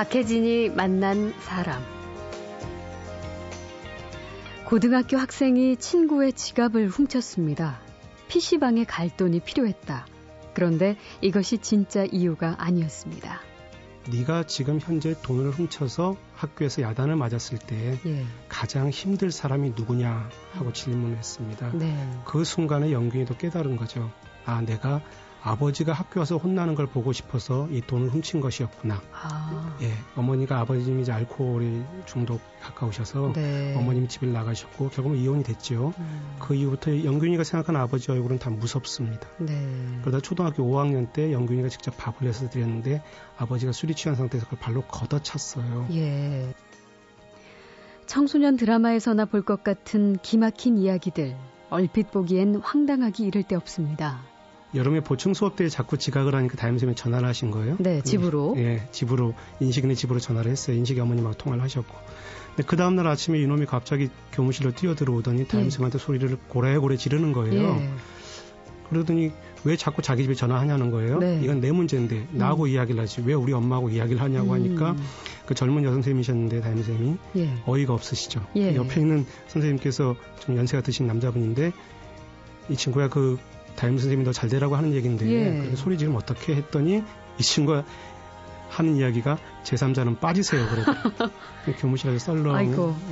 박혜진이 만난 사람. 고등학교 학생이 친구의 지갑을 훔쳤습니다. PC방에 갈 돈이 필요했다. 그런데 이것이 진짜 이유가 아니었습니다. 네가 지금 현재 돈을 훔쳐서 학교에서 야단을 맞았을 때 예. 가장 힘들 사람이 누구냐 하고 질문을 했습니다. 네. 그 순간에 영균이도 깨달은 거죠. 아, 내가 아버지가 학교 와서 혼나는 걸 보고 싶어서 이 돈을 훔친 것이었구나. 아. 예, 어머니가 아버님이 이제 알코올 중독 가까우셔서 네. 어머님 집을 나가셨고 결국은 이혼이 됐죠. 음. 그 이후부터 영균이가 생각하는 아버지 얼굴은 다 무섭습니다. 네. 그러다 초등학교 5학년 때 영균이가 직접 밥을 해서 드렸는데 아버지가 술이 취한 상태에서 그걸 발로 걷어찼어요. 예. 청소년 드라마에서나 볼 것 같은 기막힌 이야기들. 얼핏 보기엔 황당하기 이를 데 없습니다. 여름에 보충 수업 때 자꾸 지각을 하니까 담임선생님이 전화를 하신 거예요. 네, 집으로. 예, 집으로 인식이네 집으로 전화를 했어요. 인식이 어머님하고 통화를 하셨고. 근데 그 다음 날 아침에 이놈이 갑자기 교무실로 뛰어 들어오더니 담임선생님한테 예. 소리를 고래고래 지르는 거예요. 예. 그러더니 왜 자꾸 자기 집에 전화하냐는 거예요. 네. 이건 내 문제인데 나하고 음. 이야기를 하지 왜 우리 엄마하고 이야기를 하냐고 음. 하니까 그 젊은 여성 선생님이셨는데 담임 선생님이 예. 어이가 없으시죠. 예. 옆에 있는 선생님께서 좀 연세가 드신 남자분인데 이 친구야 그 담임 선생님이 더 잘 되라고 하는 얘기인데 예. 소리 지르면 어떻게 했더니 이 친구가 하는 이야기가 제3자는 빠지세요 그러고 교무실에서 썰렁.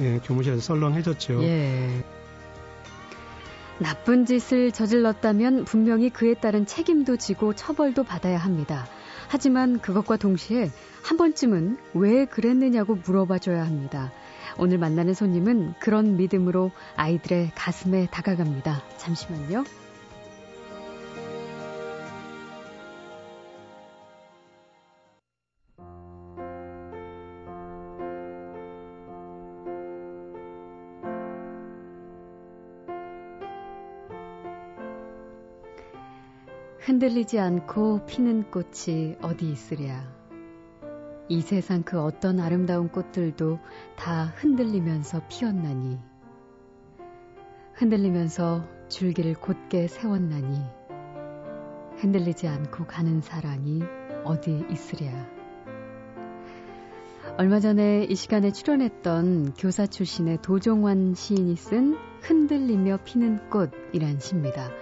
예, 교무실에서 썰렁해졌죠. 예. 나쁜 짓을 저질렀다면 분명히 그에 따른 책임도 지고 처벌도 받아야 합니다. 하지만 그것과 동시에 한 번쯤은 왜 그랬느냐고 물어봐 줘야 합니다. 오늘 만나는 손님은 그런 믿음으로 아이들의 가슴에 다가갑니다. 잠시만요. 흔들리지 않고 피는 꽃이 어디 있으랴. 이 세상 그 어떤 아름다운 꽃들도 다 흔들리면서 피었나니. 흔들리면서 줄기를 곧게 세웠나니. 흔들리지 않고 가는 사랑이 어디 있으랴. 얼마 전에 이 시간에 출연했던 교사 출신의 도종환 시인이 쓴 흔들리며 피는 꽃이란 시입니다.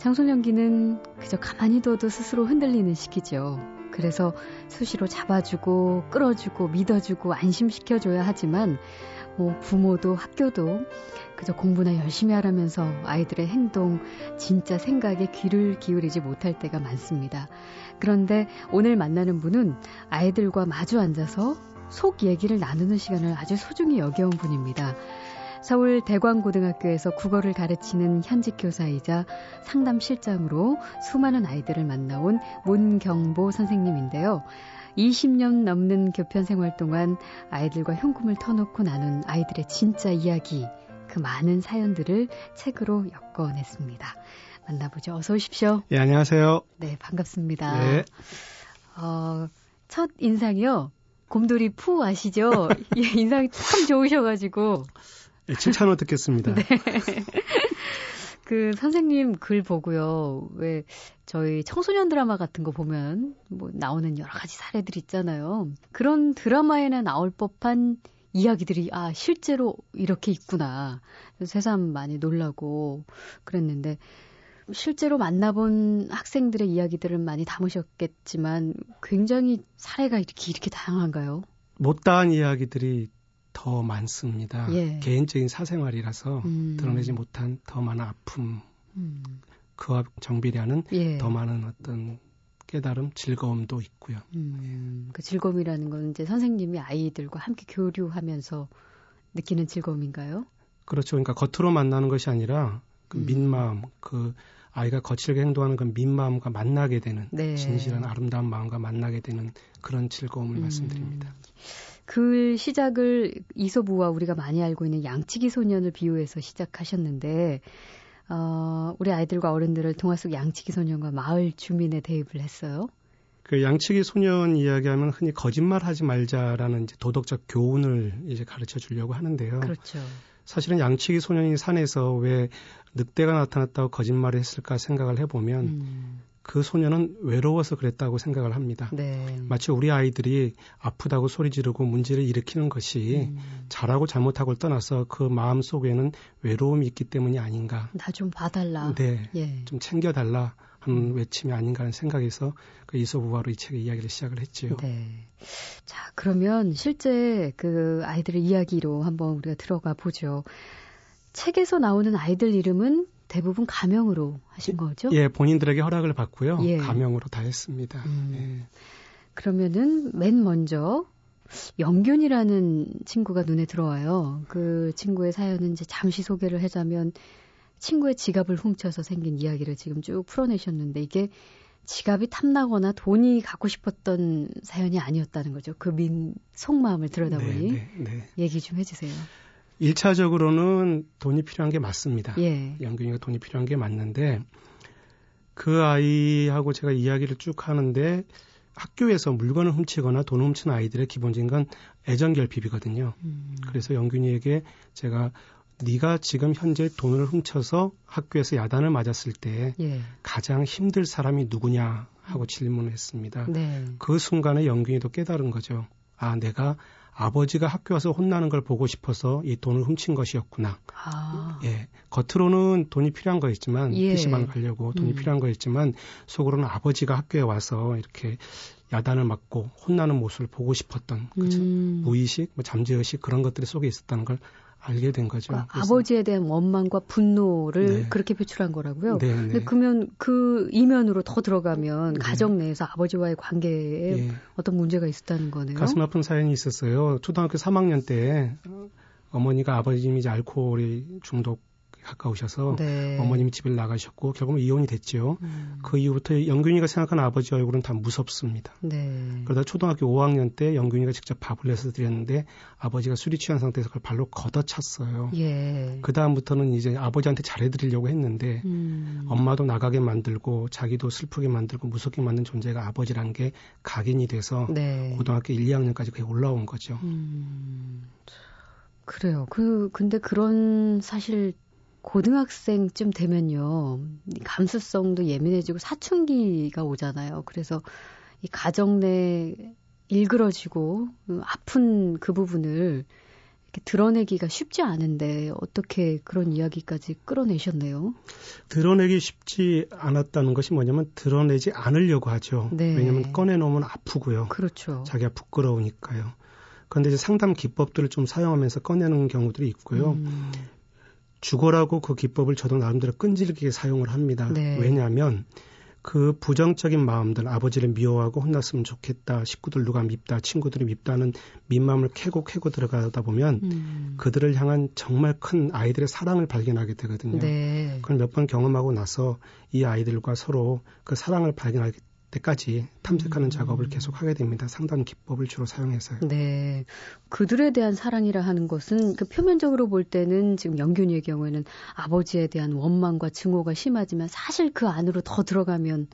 청소년기는 그저 가만히 둬도 스스로 흔들리는 시기죠. 그래서 수시로 잡아주고 끌어주고 믿어주고 안심시켜줘야 하지만 뭐 부모도 학교도 그저 공부나 열심히 하라면서 아이들의 행동, 진짜 생각에 귀를 기울이지 못할 때가 많습니다. 그런데 오늘 만나는 분은 아이들과 마주 앉아서 속 얘기를 나누는 시간을 아주 소중히 여겨온 분입니다. 서울 대광고등학교에서 국어를 가르치는 현직 교사이자 상담 실장으로 수많은 아이들을 만나온 문경보 선생님인데요. 20년 넘는 교편 생활 동안 아이들과 현금을 터놓고 나눈 아이들의 진짜 이야기, 그 많은 사연들을 책으로 엮어냈습니다. 만나보죠. 어서 오십시오. 예, 안녕하세요. 네, 반갑습니다. 네. 어, 첫 인상이요. 곰돌이 푸 아시죠? 예, 인상이 참 좋으셔가지고. 네, 칭찬을 듣겠습니다. 네. 그 선생님 글 보고요. 왜 저희 청소년 드라마 같은 거 보면 뭐 나오는 여러 가지 사례들 있잖아요. 그런 드라마에나 나올 법한 이야기들이 아 실제로 이렇게 있구나. 새삼 많이 놀라고 그랬는데 실제로 만나본 학생들의 이야기들을 많이 담으셨겠지만 굉장히 사례가 이렇게 이렇게 다양한가요? 못다한 이야기들이 더 많습니다. 예. 개인적인 사생활이라서 음. 드러내지 못한 더 많은 아픔, 음. 그와 정비례하는 예. 더 많은 어떤 깨달음, 즐거움도 있고요. 음. 예. 그 즐거움이라는 건 이제 선생님이 아이들과 함께 교류하면서 느끼는 즐거움인가요? 그렇죠. 그러니까 겉으로 만나는 것이 아니라 그 음. 민마음, 그 아이가 거칠게 행동하는 그 민마음과 만나게 되는 네. 진실한 아름다운 마음과 만나게 되는 그런 즐거움을 음. 말씀드립니다. 글 시작을 이소부와 우리가 많이 알고 있는 양치기 소년을 비유해서 시작하셨는데 어, 우리 아이들과 어른들을 동화 속 양치기 소년과 마을 주민에 대입을 했어요. 그 양치기 소년 이야기하면 흔히 거짓말 하지 말자라는 이제 도덕적 교훈을 이제 가르쳐 주려고 하는데요. 그렇죠. 사실은 양치기 소년이 산에서 왜 늑대가 나타났다고 거짓말을 했을까 생각을 해보면 음. 그 소녀는 외로워서 그랬다고 생각을 합니다. 네. 마치 우리 아이들이 아프다고 소리 지르고 문제를 일으키는 것이 음. 잘하고 잘못하고를 떠나서 그 마음 속에는 외로움이 있기 때문이 아닌가. 나 좀 봐달라. 네. 예. 좀 챙겨달라 하는 음. 외침이 아닌가 하는 생각에서 그 이소부화로 이 책의 이야기를 시작을 했지요. 네. 자, 그러면 실제 그 아이들의 이야기로 한번 우리가 들어가 보죠. 책에서 나오는 아이들 이름은 대부분 가명으로 하신 거죠? 예, 본인들에게 허락을 받고요. 예. 가명으로 다 했습니다. 음. 예. 그러면은 맨 먼저 영균이라는 친구가 눈에 들어와요. 그 친구의 사연은 이제 잠시 소개를 하자면 친구의 지갑을 훔쳐서 생긴 이야기를 지금 쭉 풀어내셨는데 이게 지갑이 탐나거나 돈이 갖고 싶었던 사연이 아니었다는 거죠. 그 민 속마음을 들여다보니 네, 네, 네. 얘기 좀 해주세요. 1차적으로는 돈이 필요한 게 맞습니다. 예. 영균이가 돈이 필요한 게 맞는데 그 아이하고 제가 이야기를 쭉 하는데 학교에서 물건을 훔치거나 돈을 훔치는 아이들의 기본적인 건 애정 결핍이거든요. 음. 그래서 영균이에게 제가 네가 지금 현재 돈을 훔쳐서 학교에서 야단을 맞았을 때 예. 가장 힘들 사람이 누구냐 하고 질문을 했습니다. 네. 그 순간에 영균이도 깨달은 거죠. 아, 내가 아버지가 학교 와서 혼나는 걸 보고 싶어서 이 돈을 훔친 것이었구나. 아. 예. 겉으로는 돈이 필요한 거였지만 예. PC방 가려고 돈이 음. 필요한 거였지만 속으로는 아버지가 학교에 와서 이렇게 야단을 맞고 혼나는 모습을 보고 싶었던 그죠? 음. 무의식, 뭐 잠재의식 그런 것들이 속에 있었다는 걸 알게 된 거죠. 그러니까 아버지에 대한 원망과 분노를 네. 그렇게 표출한 거라고요. 네, 네. 근데 그러면 그 이면으로 더 들어가면 네. 가정 내에서 아버지와의 관계에 예. 어떤 문제가 있었다는 거네요. 가슴 아픈 사연이 있었어요. 초등학교 3학년 때 어머니가 아버님이 이제 알코올이 중독 가까우셔서 네. 어머님이 집을 나가셨고 결국은 이혼이 됐죠. 음. 그 이후부터 영균이가 생각하는 아버지 얼굴은 다 무섭습니다. 네. 그러다 초등학교 5학년 때 영균이가 직접 밥을 내서 드렸는데 아버지가 술이 취한 상태에서 그걸 발로 걷어찼어요. 예. 그 다음부터는 이제 아버지한테 잘해드리려고 했는데 음. 엄마도 나가게 만들고 자기도 슬프게 만들고 무섭게 만든 존재가 아버지란 게 각인이 돼서 네. 고등학교 1, 2학년까지 그게 올라온 거죠. 음. 그래요. 그 근데 그런 사실 고등학생쯤 되면요, 감수성도 예민해지고 사춘기가 오잖아요. 그래서 이 가정 내 일그러지고 음, 아픈 그 부분을 이렇게 드러내기가 쉽지 않은데 어떻게 그런 이야기까지 끌어내셨네요. 드러내기 쉽지 않았다는 것이 뭐냐면 드러내지 않으려고 하죠. 네. 왜냐하면 꺼내놓으면 아프고요. 그렇죠. 자기가 부끄러우니까요. 그런데 이제 상담 기법들을 좀 사용하면서 꺼내는 경우들이 있고요. 음. 죽어라고 그 기법을 저도 나름대로 끈질기게 사용을 합니다. 네. 왜냐하면 그 부정적인 마음들, 아버지를 미워하고 혼났으면 좋겠다, 식구들 누가 밉다, 친구들이 밉다는 민마음을 캐고 캐고 들어가다 보면 음. 그들을 향한 정말 큰 아이들의 사랑을 발견하게 되거든요. 네. 그걸 몇 번 경험하고 나서 이 아이들과 서로 그 사랑을 발견하게 때까지 탐색하는 음. 작업을 계속 하게 됩니다. 상담 기법을 주로 사용해서요. 네. 그들에 대한 사랑이라 하는 것은 그 표면적으로 볼 때는 지금 영균이의 경우에는 아버지에 대한 원망과 증오가 심하지만 사실 그 안으로 더 들어가면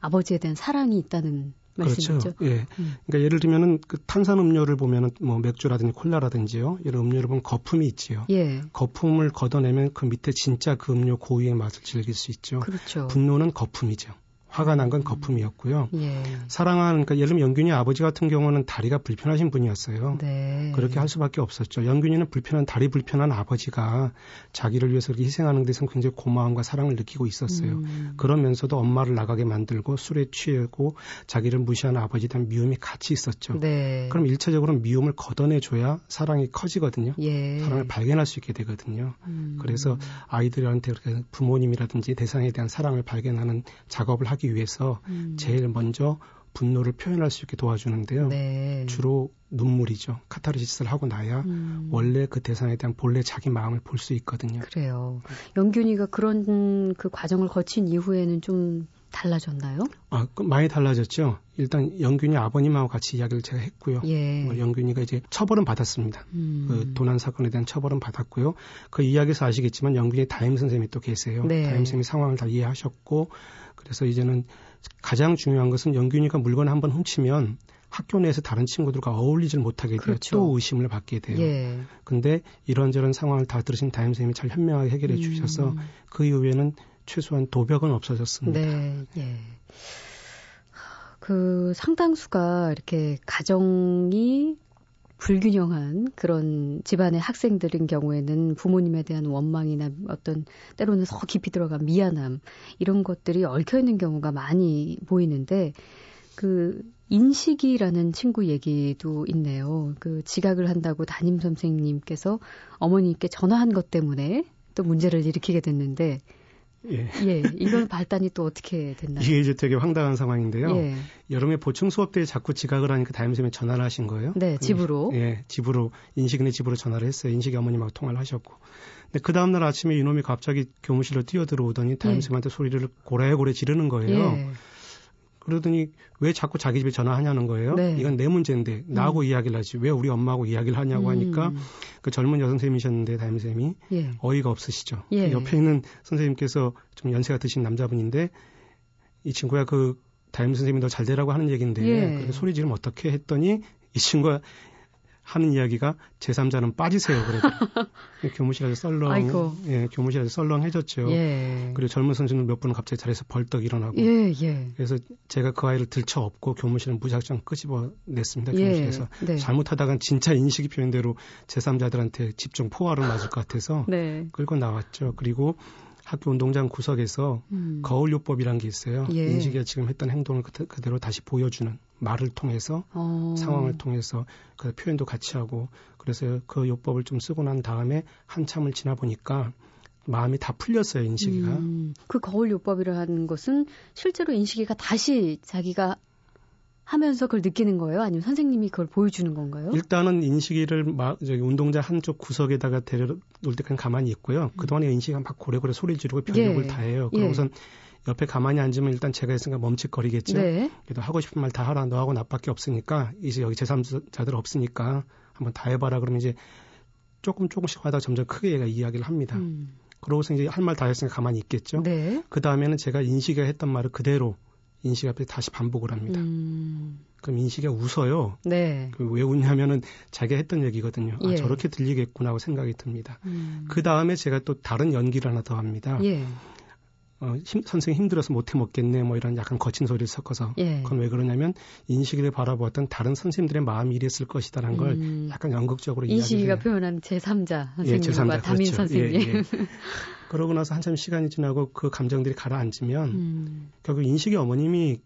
아버지에 대한 사랑이 있다는 그렇죠. 말씀이죠. 예. 음. 그러니까 예를 들면은 그 탄산 음료를 보면은 뭐 맥주라든지 콜라라든지요. 이런 음료를 보면 거품이 있지요. 예. 거품을 걷어내면 그 밑에 진짜 그 음료 고유의 맛을 즐길 수 있죠. 그렇죠. 분노는 거품이죠. 화가 난 건 거품이었고요. 예. 사랑하는 그러니까 예를 들면 영균이 아버지 같은 경우는 다리가 불편하신 분이었어요. 네. 그렇게 할 수밖에 없었죠. 영균이는 불편한 다리 불편한 아버지가 자기를 위해서 그렇게 희생하는 데서 굉장히 고마움과 사랑을 느끼고 있었어요. 음. 그러면서도 엄마를 나가게 만들고 술에 취하고 자기를 무시하는 아버지에 대한 미움이 같이 있었죠. 네. 그럼 일차적으로 미움을 걷어내 줘야 사랑이 커지거든요. 예. 사랑을 발견할 수 있게 되거든요. 음. 그래서 아이들한테 그렇게 부모님이라든지 대상에 대한 사랑을 발견하는 작업을 하기 하기 위해서 음. 제일 먼저 분노를 표현할 수 있게 도와주는데요. 네. 주로 눈물이죠. 카타르시스를 하고 나야 음. 원래 그 대상에 대한 본래 자기 마음을 볼 수 있거든요. 그래요. 영균이가 그런 그 과정을 거친 이후에는 좀 달라졌나요? 아, 그 많이 달라졌죠. 일단 영균이 아버님하고 같이 이야기를 제가 했고요. 예. 뭐 영균이가 이제 처벌은 받았습니다. 음. 그 도난 사건에 대한 처벌은 받았고요. 그 이야기에서 아시겠지만 영균이 다임 선생님이 또 계세요. 네. 다임 선생님이 상황을 다 이해하셨고 그래서 이제는 가장 중요한 것은 영균이가 물건을 한번 훔치면 학교 내에서 다른 친구들과 어울리질 못하게 돼요. 그렇죠. 또 의심을 받게 돼요. 예. 근데 이런저런 상황을 다 들으신 다임 선생님이 잘 현명하게 해결해 음. 주셔서 그 이후에는 최소한 도벽은 없어졌습니다. 네, 예. 그 상당수가 이렇게 가정이 불균형한 그런 집안의 학생들인 경우에는 부모님에 대한 원망이나 어떤 때로는 더 깊이 들어간 미안함 이런 것들이 얽혀 있는 경우가 많이 보이는데 그 인식이라는 친구 얘기도 있네요. 그 지각을 한다고 담임 선생님께서 어머니께 전화한 것 때문에 또 문제를 일으키게 됐는데 예. 예. 이건 발단이 또 어떻게 됐나요? 이게 이제 되게 황당한 상황인데요. 예. 여름에 보충 수업 때 자꾸 지각을 하니까 담임선생님이 전화를 하신 거예요. 네, 집으로. 예, 집으로 인식이네 집으로 전화를 했어요. 인식이 어머님하고 통화를 하셨고. 근데 그 다음 날 아침에 이놈이 갑자기 교무실로 뛰어들어오더니 담임선생님한테 예. 소리를 고래고래 지르는 거예요. 예. 그러더니 왜 자꾸 자기 집에 전화하냐는 거예요. 네. 이건 내 문제인데 나하고 음. 이야기를 하지 왜 우리 엄마하고 이야기를 하냐고 음. 하니까 그 젊은 여성 선생님이셨는데 담임 선생님이 예. 어이가 없으시죠. 예. 그 옆에 있는 선생님께서 좀 연세가 드신 남자분인데 이 친구야 그 담임 선생님이 너잘 되라고 하는 얘기인데 예. 소리 지르면 어떻게 했더니 이 친구가 하는 이야기가 제3자는 빠지세요. 그래도 교무실에서 썰렁, 아이고. 예, 교무실에서 썰렁해졌죠. 예. 그리고 젊은 선수는 몇 분은 갑자기 자리에서 벌떡 일어나고. 예, 예. 그래서 제가 그 아이를 들쳐 업고 교무실은 무작정 끄집어냈습니다. 예, 교무실에서 네. 잘못하다간 진짜 인식이 표현대로 제3자들한테 집중 포화를 맞을 것 같아서 네. 끌고 나왔죠. 그리고 학교 운동장 구석에서 음. 거울요법이라는 게 있어요. 예. 인식이가 지금 했던 행동을 그대로 다시 보여주는 말을 통해서 어. 상황을 통해서 그 표현도 같이 하고 그래서 그 요법을 좀 쓰고 난 다음에 한참을 지나 보니까 마음이 다 풀렸어요 인식이가. 음. 그 거울 요법이라는 것은 실제로 인식이가 다시 자기가 하면서 그걸 느끼는 거예요? 아니면 선생님이 그걸 보여주는 건가요? 일단은 인식이를 막 저기 운동장 한쪽 구석에다가 데려놓을 때까지 가만히 있고요. 음. 그동안에 인식이가 막 고래고래 소리 지르고 별력을 예. 다 해요. 그러고선 예. 옆에 가만히 앉으면 일단 제가 있으니까 멈칫거리겠죠. 네. 그래도 하고 싶은 말 다 하라. 너하고 나밖에 없으니까 이제 여기 제3자들 없으니까 한번 다 해봐라. 그러면 이제 조금 조금씩 하다가 점점 크게 얘가 이야기를 합니다. 음. 그러고서 이제 할 말 다 했으니까 가만히 있겠죠. 네. 그 다음에는 제가 인식이가 했던 말을 그대로 인식 앞에 다시 반복을 합니다. 음. 그럼 인식이 웃어요. 네. 그왜 웃냐면은 자기가 했던 얘기거든요. 아, 예. 아, 저렇게 들리겠구나 하고 생각이 듭니다. 음. 그 다음에 제가 또 다른 연기를 하나 더 합니다. 예. 어, 힘, 선생님 힘들어서 못해 먹겠네 뭐 이런 약간 거친 소리를 섞어서 예. 그건 왜 그러냐면 인식을 바라보았던 다른 선생님들의 마음이 이랬을 것이다라는 걸 음. 약간 연극적으로 인식이가 표현한 제3자 선생님과 예, 제3자, 담임 그렇죠. 선생님 예, 예. 그러고 나서 한참 시간이 지나고 그 감정들이 가라앉으면 음. 결국 인식의 어머님이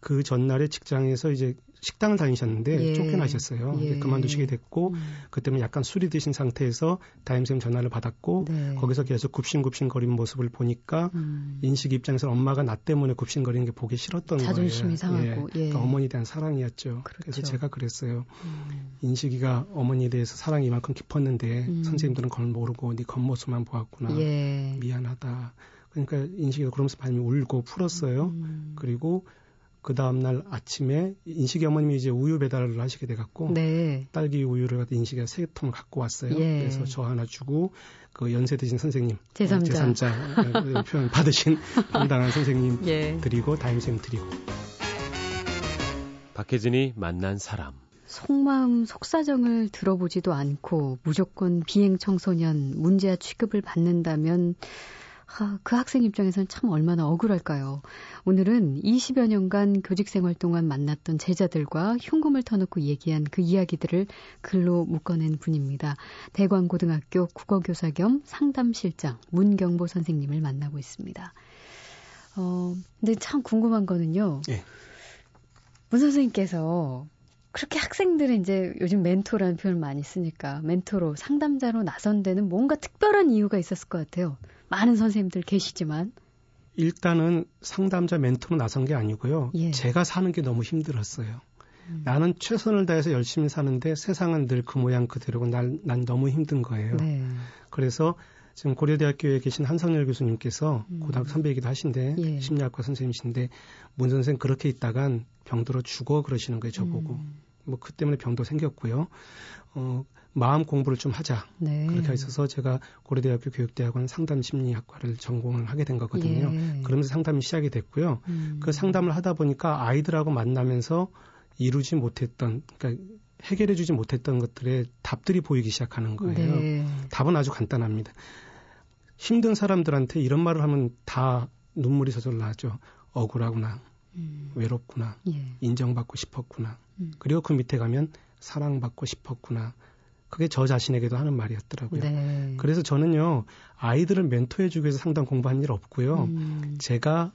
그 전날에 직장에서 이제 식당을 다니셨는데 예. 쫓겨나셨어요. 예. 그만두시게 됐고 음. 그때는 약간 술이 드신 상태에서 다임쌤 전화를 받았고 네. 거기서 계속 굽신굽신거리는 모습을 보니까 음. 인식 입장에서 엄마가 나 때문에 굽신거리는 게 보기 싫었던 자존심이 거예요. 상하고 예. 예. 그러니까 어머니에 대한 사랑이었죠. 그렇죠. 그래서 제가 그랬어요. 음. 인식이가 어머니에 대해서 사랑이 이만큼 깊었는데 음. 선생님들은 그걸 모르고 네 겉모습만 보았구나. 예. 미안하다. 그러니까 인식이가 그러면서 많이 울고 풀었어요. 음. 그리고 그 다음날 아침에 인식이 어머님이 이제 우유 배달을 하시게 돼갖고 네. 딸기 우유를 인식이가 세 통을 갖고 왔어요. 예. 그래서 저 하나 주고 그 연세 드신 선생님 제3자, 제3자 표현 받으신 당당한 선생님 예. 드리고 담임선생님 드리고 박혜진이 만난 사람 속마음 속사정을 들어보지도 않고 무조건 비행 청소년 문제아 취급을 받는다면 아, 그 학생 입장에서는 참 얼마나 억울할까요? 오늘은 20여 년간 교직 생활 동안 만났던 제자들과 흉금을 터놓고 얘기한 그 이야기들을 글로 묶어낸 분입니다. 대광고등학교 국어교사 겸 상담실장 문경보 선생님을 만나고 있습니다. 어, 근데 참 궁금한 거는요. 네. 문 선생님께서 그렇게 학생들은 이제 요즘 멘토라는 표현을 많이 쓰니까 멘토로 상담자로 나선 데는 뭔가 특별한 이유가 있었을 것 같아요. 많은 선생님들 계시지만 일단은 상담자 멘토로 나선 게 아니고요. 예. 제가 사는 게 너무 힘들었어요. 음. 나는 최선을 다해서 열심히 사는데 세상은 늘 그 모양 그대로고 난, 난 너무 힘든 거예요. 네. 그래서 지금 고려대학교에 계신 한성열 교수님께서 음. 고등학교 선배이기도 하신데 예. 심리학과 선생님이신데 문 선생 그렇게 있다간 병들어 죽어 그러시는 거예요 저보고 음. 뭐 그 때문에 병도 생겼고요. 어 마음 공부를 좀 하자. 네. 그렇게 있어서 제가 고려대학교 교육대학원 상담 심리학과를 전공을 하게 된 거거든요. 예. 그러면서 상담이 시작이 됐고요. 음. 그 상담을 하다 보니까 아이들하고 만나면서 이루지 못했던, 그러니까 해결해 주지 못했던 것들의 답들이 보이기 시작하는 거예요. 네. 답은 아주 간단합니다. 힘든 사람들한테 이런 말을 하면 다 눈물이 저절로 나죠. 억울하구나. 음. 외롭구나. 예. 인정받고 싶었구나. 음. 그리고 그 밑에 가면 사랑받고 싶었구나. 그게 저 자신에게도 하는 말이었더라고요. 네. 그래서 저는요, 아이들을 멘토해주기 위해서 상담 공부한 일 없고요. 음. 제가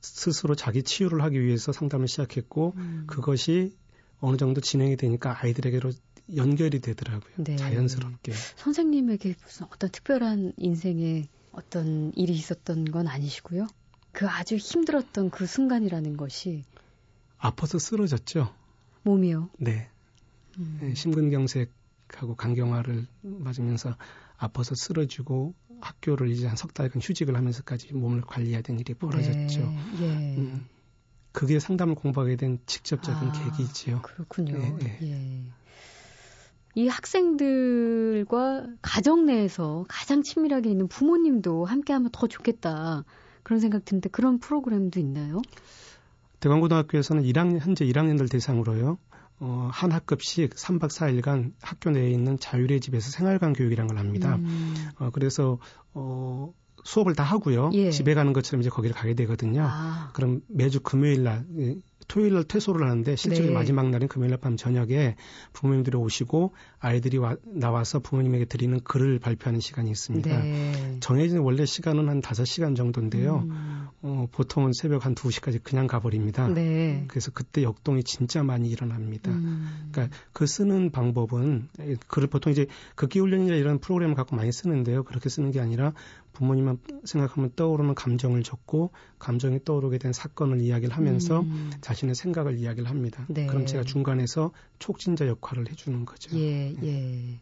스스로 자기 치유를 하기 위해서 상담을 시작했고, 음. 그것이 어느 정도 진행이 되니까 아이들에게로 연결이 되더라고요. 네. 자연스럽게. 선생님에게 무슨 어떤 특별한 인생에 어떤 일이 있었던 건 아니시고요. 그 아주 힘들었던 그 순간이라는 것이 아파서 쓰러졌죠. 몸이요? 네. 음. 네 심근경색하고 간경화를 맞으면서 아파서 쓰러지고 학교를 이제 한 석 달간 휴직을 하면서까지 몸을 관리해야 되는 일이 벌어졌죠. 네. 예. 음. 그게 상담을 공부하게 된 직접적인 아, 계기지요. 그렇군요. 네, 네. 예. 이 학생들과 가정 내에서 가장 친밀하게 있는 부모님도 함께 하면 더 좋겠다 그런 생각 드는데 그런 프로그램도 있나요? 대광고등학교에서는 1학년 현재 1학년들 대상으로요. 어, 한 학급씩 3박 4일간 학교 내에 있는 자율의 집에서 생활관 교육이라는 걸 합니다. 음. 어, 그래서 어, 수업을 다 하고요. 예. 집에 가는 것처럼 이제 거기를 가게 되거든요. 아. 그럼 매주 금요일 날 토요일 날 퇴소를 하는데 실제로 네. 마지막 날인 금요일 날밤 저녁에 부모님들이 오시고 아이들이 와, 나와서 부모님에게 드리는 글을 발표하는 시간이 있습니다. 네. 정해진 원래 시간은 한 5시간 정도인데요. 음. 어, 보통은 새벽 한 2시까지 그냥 가버립니다. 네. 그래서 그때 역동이 진짜 많이 일어납니다. 음. 그러니까 그 쓰는 방법은 글을 보통 이제 극기훈련이나 이런 프로그램을 갖고 많이 쓰는데요. 그렇게 쓰는 게 아니라 부모님만 생각하면 떠오르는 감정을 적고 감정이 떠오르게 된 사건을 이야기를 하면서 음. 자신의 생각을 이야기를 합니다. 네. 그럼 제가 중간에서 촉진자 역할을 해주는 거죠. 예, 네. 예.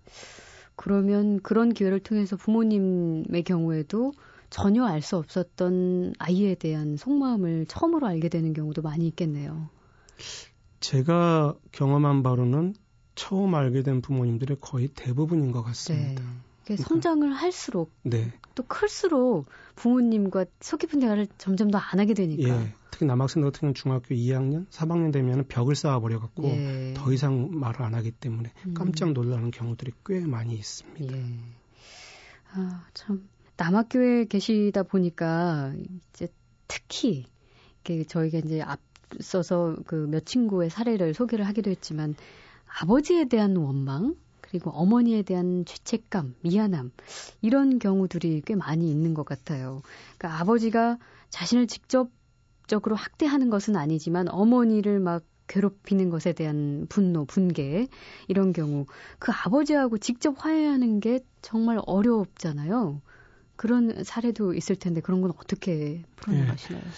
그러면 그런 기회를 통해서 부모님의 경우에도 전혀 알 수 없었던 아이에 대한 속마음을 처음으로 알게 되는 경우도 많이 있겠네요. 제가 경험한 바로는 처음 알게 된 부모님들의 거의 대부분인 것 같습니다. 네. 그러니까 성장을 할수록 네. 또 클수록 부모님과 속 깊은 대화를 점점 더 안 하게 되니까. 예. 특히 남학생 같은 경우는 중학교 2학년, 3학년 되면 벽을 쌓아버려 갖고 예. 더 이상 말을 안 하기 때문에 음. 깜짝 놀라는 경우들이 꽤 많이 있습니다. 예. 아, 참 남학교에 계시다 보니까 이제 특히 저희가 이제 앞서서 그 몇 친구의 사례를 소개를 하기도 했지만 아버지에 대한 원망 그리고 어머니에 대한 죄책감, 미안함 이런 경우들이 꽤 많이 있는 것 같아요. 그러니까 아버지가 자신을 직접적으로 학대하는 것은 아니지만 어머니를 막 괴롭히는 것에 대한 분노, 분개 이런 경우 그 아버지하고 직접 화해하는 게 정말 어렵잖아요. 그런 사례도 있을 텐데 그런 건 어떻게 풀어나가시나요? 네.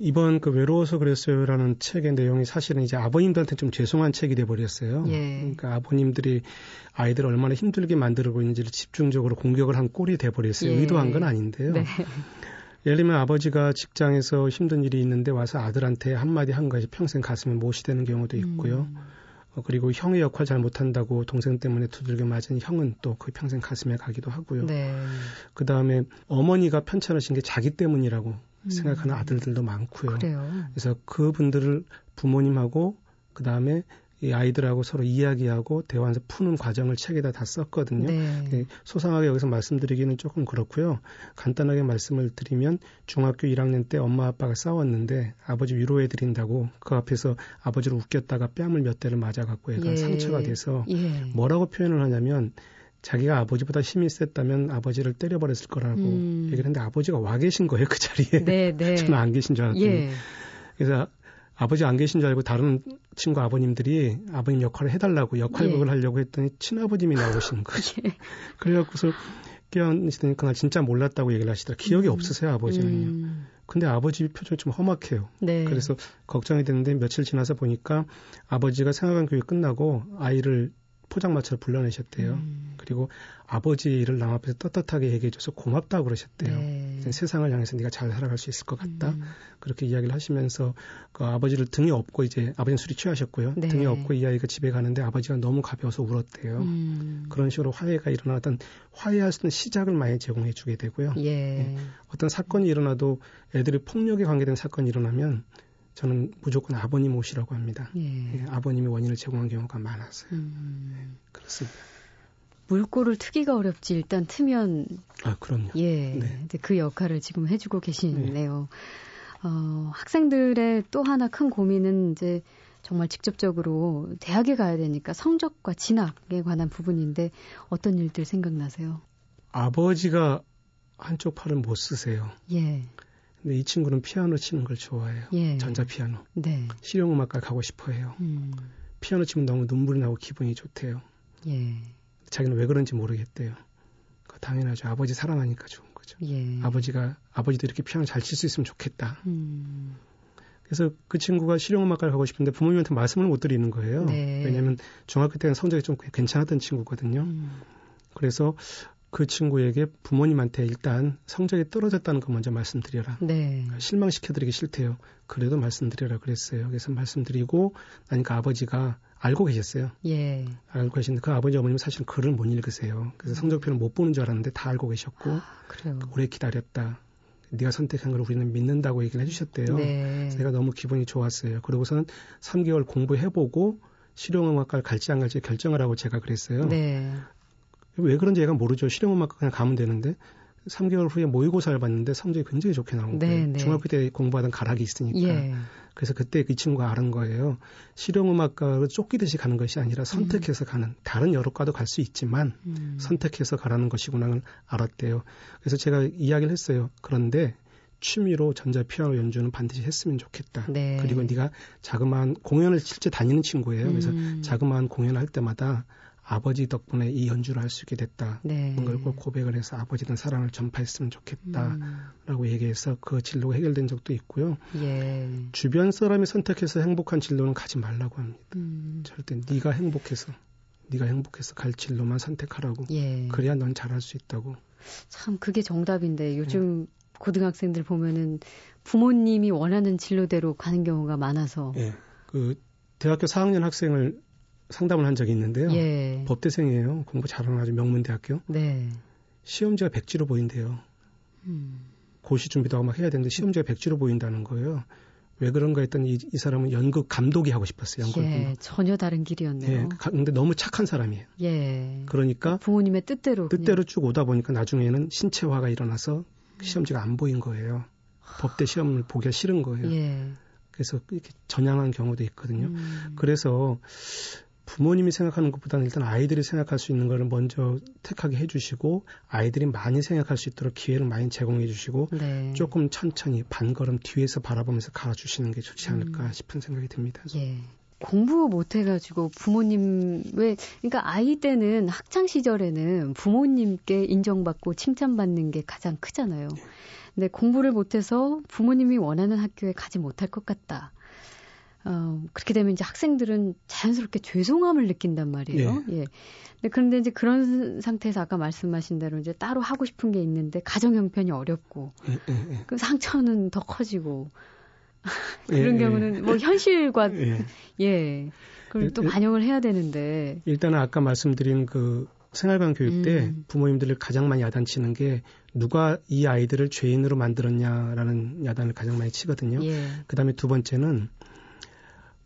이번 그 외로워서 그랬어요라는 책의 내용이 사실은 이제 아버님들한테 좀 죄송한 책이 돼 버렸어요. 예. 그러니까 아버님들이 아이들을 얼마나 힘들게 만들고 있는지를 집중적으로 공격을 한 꼴이 돼 버렸어요. 예. 의도한 건 아닌데요. 네. 예를 들면 아버지가 직장에서 힘든 일이 있는데 와서 아들한테 한마디 한 것이 평생 가슴에 못이 되는 경우도 있고요. 음. 어, 그리고 형의 역할 잘 못한다고 동생 때문에 두들겨 맞은 형은 또 그 평생 가슴에 가기도 하고요. 네. 그 다음에 어머니가 편찮으신 게 자기 때문이라고 음. 생각하는 아들들도 많고요. 그래요. 그래서 그분들을 부모님하고 그 다음에 이 아이들하고 서로 이야기하고 대화하면서 푸는 과정을 책에다 다 썼거든요. 네. 예, 소상하게 여기서 말씀드리기는 조금 그렇고요. 간단하게 말씀을 드리면 중학교 1학년 때 엄마 아빠가 싸웠는데 아버지 위로해 드린다고 그 앞에서 아버지를 웃겼다가 뺨을 몇 대를 맞아갖고 애가 예. 상처가 돼서 예. 뭐라고 표현을 하냐면 자기가 아버지보다 힘이 셌다면 아버지를 때려버렸을 거라고 음. 얘기를 했는데 아버지가 와 계신 거예요 그 자리에 네, 네. 저는 안 계신 줄 알았더니 예. 그래서 아버지 안 계신 줄 알고 다른 친구 아버님들이 아버님 역할을 해달라고 역할극을 예. 하려고 했더니 친아버님이 나오신 거죠 예. 그래갖고서 깨어있으니 그날 진짜 몰랐다고 얘기를 하시더라 기억이 음. 없으세요 아버지는요 음. 근데 아버지 표정이 좀 험악해요. 네. 그래서 걱정이 됐는데 며칠 지나서 보니까 아버지가 생활관 교육 끝나고 아이를 포장마차를 불러내셨대요. 음. 그리고 아버지 일을 남 앞에서 떳떳하게 얘기해줘서 고맙다고 그러셨대요. 네. 세상을 향해서 네가 잘 살아갈 수 있을 것 같다. 음. 그렇게 이야기를 하시면서 그 아버지를 등에 업고 이제 아버지는 술이 취하셨고요. 네. 등에 업고 이 아이가 집에 가는데 아버지가 너무 가벼워서 울었대요. 음. 그런 식으로 화해가 일어나던 화해할 수 있는 시작을 많이 제공해 주게 되고요. 예. 예. 어떤 사건이 일어나도 애들이 폭력에 관계된 사건이 일어나면 저는 무조건 아버님 오시라고 합니다. 예. 예, 아버님이 원인을 제공한 경우가 많아서요. 음. 네, 그렇습니다. 물꼬를 트기가 어렵지 일단 트면 아 그럼요. 예, 네. 그 역할을 지금 해주고 계시네요. 네. 어, 학생들의 또 하나 큰 고민은 이제 정말 직접적으로 대학에 가야 되니까 성적과 진학에 관한 부분인데 어떤 일들 생각나세요? 아버지가 한쪽 팔을 못 쓰세요. 예. 근데 이 친구는 피아노 치는 걸 좋아해요. 예. 전자 피아노. 네. 실용음악과 가고 싶어해요. 음. 피아노 치면 너무 눈물이 나고 기분이 좋대요. 예. 자기는 왜 그런지 모르겠대요. 당연하죠. 아버지 사랑하니까 좋은 거죠. 예. 아버지가 아버지도 이렇게 피아노 잘 칠 수 있으면 좋겠다. 음. 그래서 그 친구가 실용음악과를 가고 싶은데 부모님한테 말씀을 못 드리는 거예요. 네. 왜냐하면 중학교 때는 성적이 좀 괜찮았던 친구거든요. 음. 그래서 그 친구에게 부모님한테 일단 성적이 떨어졌다는 거 먼저 말씀드려라. 네. 실망시켜드리기 싫대요. 그래도 말씀드려라 그랬어요. 그래서 말씀드리고 나니까 아버지가 알고 계셨어요. 예. 알고 계신데 그 아버지 어머님은 사실 글을 못 읽으세요. 그래서 성적표를 못 보는 줄 알았는데 다 알고 계셨고 아, 오래 기다렸다. 네가 선택한 걸 우리는 믿는다고 얘기를 해주셨대요. 네. 제가 너무 기분이 좋았어요. 그러고서는 3개월 공부해보고 실용음악과를 갈지 안 갈지 결정을 하고 제가 그랬어요. 네. 왜 그런지 얘가 모르죠. 실용음악 그냥 가면 되는데 3개월 후에 모의고사를 봤는데 성적이 굉장히 좋게 나온 거예요. 네, 네. 중학교 때 공부하던 가락이 있으니까. 예. 그래서 그때 그 친구가 알은 거예요. 실용음악과로 쫓기듯이 가는 것이 아니라 선택해서 음. 가는 다른 여러 과도 갈 수 있지만 음. 선택해서 가라는 것이구나를 알았대요. 그래서 제가 이야기를 했어요. 그런데 취미로 전자 피아노 연주는 반드시 했으면 좋겠다. 네. 그리고 네가 자그마한 공연을 실제 다니는 친구예요. 그래서 음. 자그마한 공연을 할 때마다 아버지 덕분에 이 연주를 할 수 있게 됐다. 네. 그걸 꼭 고백을 해서 아버지는 사랑을 전파했으면 좋겠다라고 음. 얘기해서 그 진로가 해결된 적도 있고요. 예. 주변 사람이 선택해서 행복한 진로는 가지 말라고 합니다. 음. 절대 네가 행복해서 네가 행복해서 갈 진로만 선택하라고. 예. 그래야 넌 잘할 수 있다고. 참 그게 정답인데 요즘 예. 고등학생들 보면은 부모님이 원하는 진로대로 가는 경우가 많아서. 예. 그 대학교 4학년 학생을 상담을 한 적이 있는데요. 예. 법대생이에요. 공부 잘하는 아주 명문대학교. 네. 시험지가 백지로 보인대요. 음. 고시 준비도 하고 막 해야 되는데 시험지가 백지로 보인다는 거예요. 왜 그런가 했더니 이, 이 사람은 연극 감독이 하고 싶었어요. 연극 예, 전혀 다른 길이었네요. 예, 근데 너무 착한 사람이에요. 예. 그러니까 부모님의 뜻대로 뜻대로 그냥. 쭉 오다 보니까 나중에는 신체화가 일어나서 시험지가 안 보인 거예요. 법대 시험을 보기가 싫은 거예요. 예. 그래서 이렇게 전향한 경우도 있거든요. 음. 그래서 부모님이 생각하는 것보다는 일단 아이들이 생각할 수 있는 거를 먼저 택하게 해주시고 아이들이 많이 생각할 수 있도록 기회를 많이 제공해 주시고 네. 조금 천천히 반걸음 뒤에서 바라보면서 가주시는 게 좋지 않을까 음. 싶은 생각이 듭니다. 예. 공부 못 해가지고 부모님 왜 그러니까 아이 때는 학창 시절에는 부모님께 인정받고 칭찬받는 게 가장 크잖아요. 네. 근데 공부를 못해서 부모님이 원하는 학교에 가지 못할 것 같다. 어, 그렇게 되면 이제 학생들은 자연스럽게 죄송함을 느낀단 말이에요. 예. 예. 근데 그런데 이제 그런 상태에서 아까 말씀하신 대로 이제 따로 하고 싶은 게 있는데 가정 형편이 어렵고 예, 예, 예. 그 상처는 더 커지고 그런 예, 경우는 뭐 현실과 예. 그걸 또 반영을 해야 되는데 일단은 아까 말씀드린 그 생활관 교육 때 음. 부모님들을 가장 많이 야단치는 게 누가 이 아이들을 죄인으로 만들었냐라는 야단을 가장 많이 치거든요. 예. 그다음에 두 번째는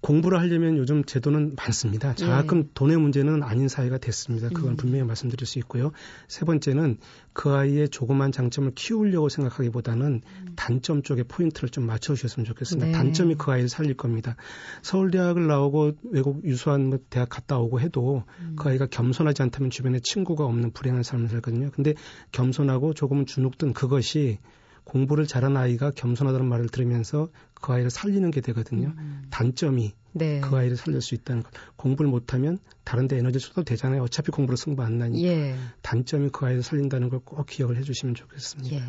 공부를 하려면 요즘 제도는 많습니다. 장학금 예. 돈의 문제는 아닌 사회가 됐습니다. 그건 음. 분명히 말씀드릴 수 있고요. 세 번째는 그 아이의 조그만 장점을 키우려고 생각하기보다는 음. 단점 쪽에 포인트를 좀 맞춰주셨으면 좋겠습니다. 네. 단점이 그 아이를 살릴 겁니다. 서울대학을 나오고 외국 유수한 뭐 대학 갔다 오고 해도 음. 그 아이가 겸손하지 않다면 주변에 친구가 없는 불행한 삶을 살거든요. 근데 겸손하고 조금 주눅든 그것이 공부를 잘한 아이가 겸손하다는 말을 들으면서 그 아이를 살리는 게 되거든요. 음. 단점이 네. 그 아이를 살릴 수 있다는 것. 공부를 못하면 다른 데 에너지 쏟아도 되잖아요. 어차피 공부로 승부 안 나니까. 예. 단점이 그 아이를 살린다는 걸 꼭 기억을 해 주시면 좋겠습니다. 예.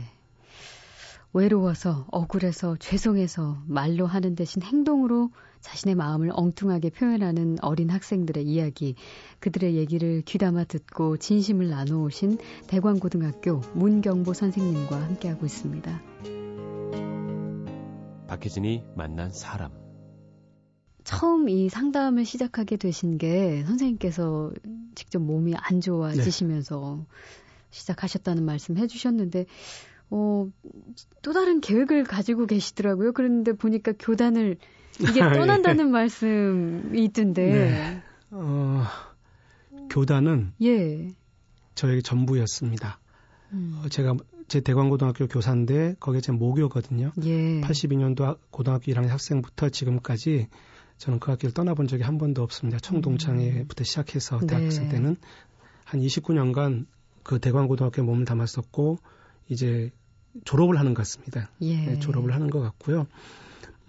외로워서 억울해서 죄송해서 말로 하는 대신 행동으로 자신의 마음을 엉뚱하게 표현하는 어린 학생들의 이야기, 그들의 얘기를 귀담아 듣고 진심을 나누오신 대광고등학교 문경보 선생님과 함께하고 있습니다. 박혜진이 만난 사람. 처음 이 상담을 시작하게 되신 게 선생님께서 직접 몸이 안 좋아지시면서 네. 시작하셨다는 말씀 해주셨는데, 어, 또 다른 계획을 가지고 계시더라고요. 그런데 보니까 교단을 이게 아, 예. 떠난다는 예. 말씀이 있던데. 네. 어, 교단은 예. 저에게 전부였습니다. 음. 어, 제가 제 대광고등학교 교사인데 거기에 제 모교거든요. 예. 82년도 고등학교 1학년 학생부터 지금까지 저는 그 학교를 떠나본 적이 한 번도 없습니다. 청동창회부터 음. 시작해서 대학생 네. 때는 한 29년간 그 대광고등학교에 몸을 담았었고 이제 졸업을 하는 것 같습니다. 예. 네, 졸업을 하는 것 같고요.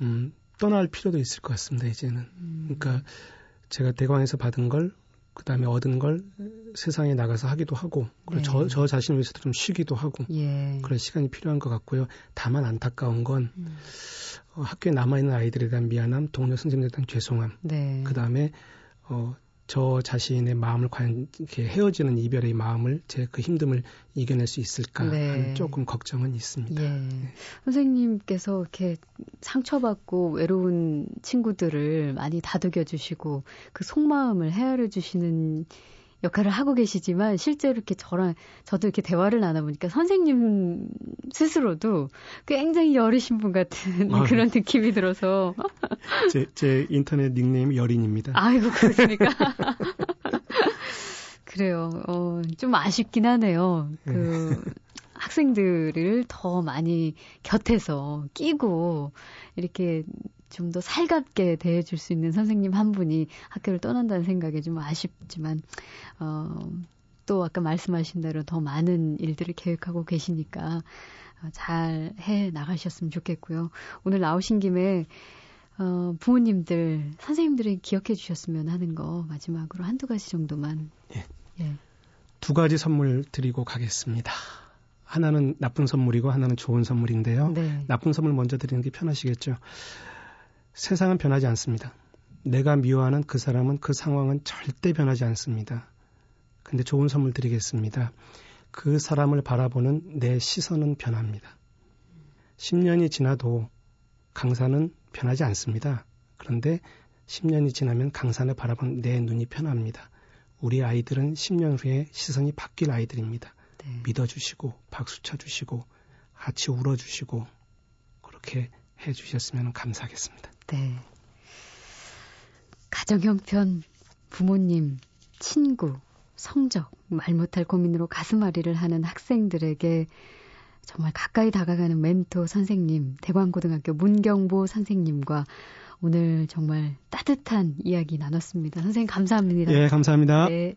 음, 떠날 필요도 있을 것 같습니다. 이제는. 음. 그러니까 제가 대광에서 받은 걸 그다음에 얻은 걸 세상에 나가서 하기도 하고 그리고 네. 저, 저 자신을 위해서도 좀 쉬기도 하고 예. 그런 시간이 필요한 것 같고요. 다만 안타까운 건 음. 어, 학교에 남아 있는 아이들에 대한 미안함, 동료 선생님들에 대한 죄송함, 네. 그다음에 어, 저 자신의 마음을 과연 이렇게 헤어지는 이별의 마음을 제 그 힘듦을 이겨낼 수 있을까 네. 하는 조금 걱정은 있습니다. 예. 네. 선생님께서 이렇게 상처받고 외로운 친구들을 많이 다독여 주시고 그 속마음을 헤아려 주시는 역할을 하고 계시지만 실제로 이렇게 저랑 저도 이렇게 대화를 나눠보니까 선생님 스스로도 굉장히 여리신 분 같은 아, 그런 느낌이 들어서 제, 제 인터넷 닉네임이 여린입니다. 아이고 그렇습니까? 그래요. 어, 좀 아쉽긴 하네요. 그 네. 학생들을 더 많이 곁에서 끼고 이렇게 좀 더 살갑게 대해줄 수 있는 선생님 한 분이 학교를 떠난다는 생각에 좀 아쉽지만 어, 또 아까 말씀하신 대로 더 많은 일들을 계획하고 계시니까 어, 잘해 나가셨으면 좋겠고요. 오늘 나오신 김에 어, 부모님들, 선생님들이 기억해 주셨으면 하는 거 마지막으로 한두 가지 정도만. 예. 예. 두 가지 선물 드리고 가겠습니다. 하나는 나쁜 선물이고 하나는 좋은 선물인데요. 네. 나쁜 선물 먼저 드리는 게 편하시겠죠. 세상은 변하지 않습니다. 내가 미워하는 그 사람은 그 상황은 절대 변하지 않습니다. 근데 좋은 선물 드리겠습니다. 그 사람을 바라보는 내 시선은 변합니다. 10년이 지나도 강산은 변하지 않습니다. 그런데 10년이 지나면 강산을 바라본 내 눈이 편합니다. 우리 아이들은 10년 후에 시선이 바뀔 아이들입니다. 네. 믿어주시고 박수 쳐주시고 같이 울어주시고 그렇게 해주셨으면 감사하겠습니다. 네. 가정 형편, 부모님, 친구, 성적, 말 못할 고민으로 가슴앓이를 하는 학생들에게 정말 가까이 다가가는 멘토 선생님, 대광고등학교 문경보 선생님과 오늘 정말 따뜻한 이야기 나눴습니다. 선생님 감사합니다. 예, 감사합니다. 네.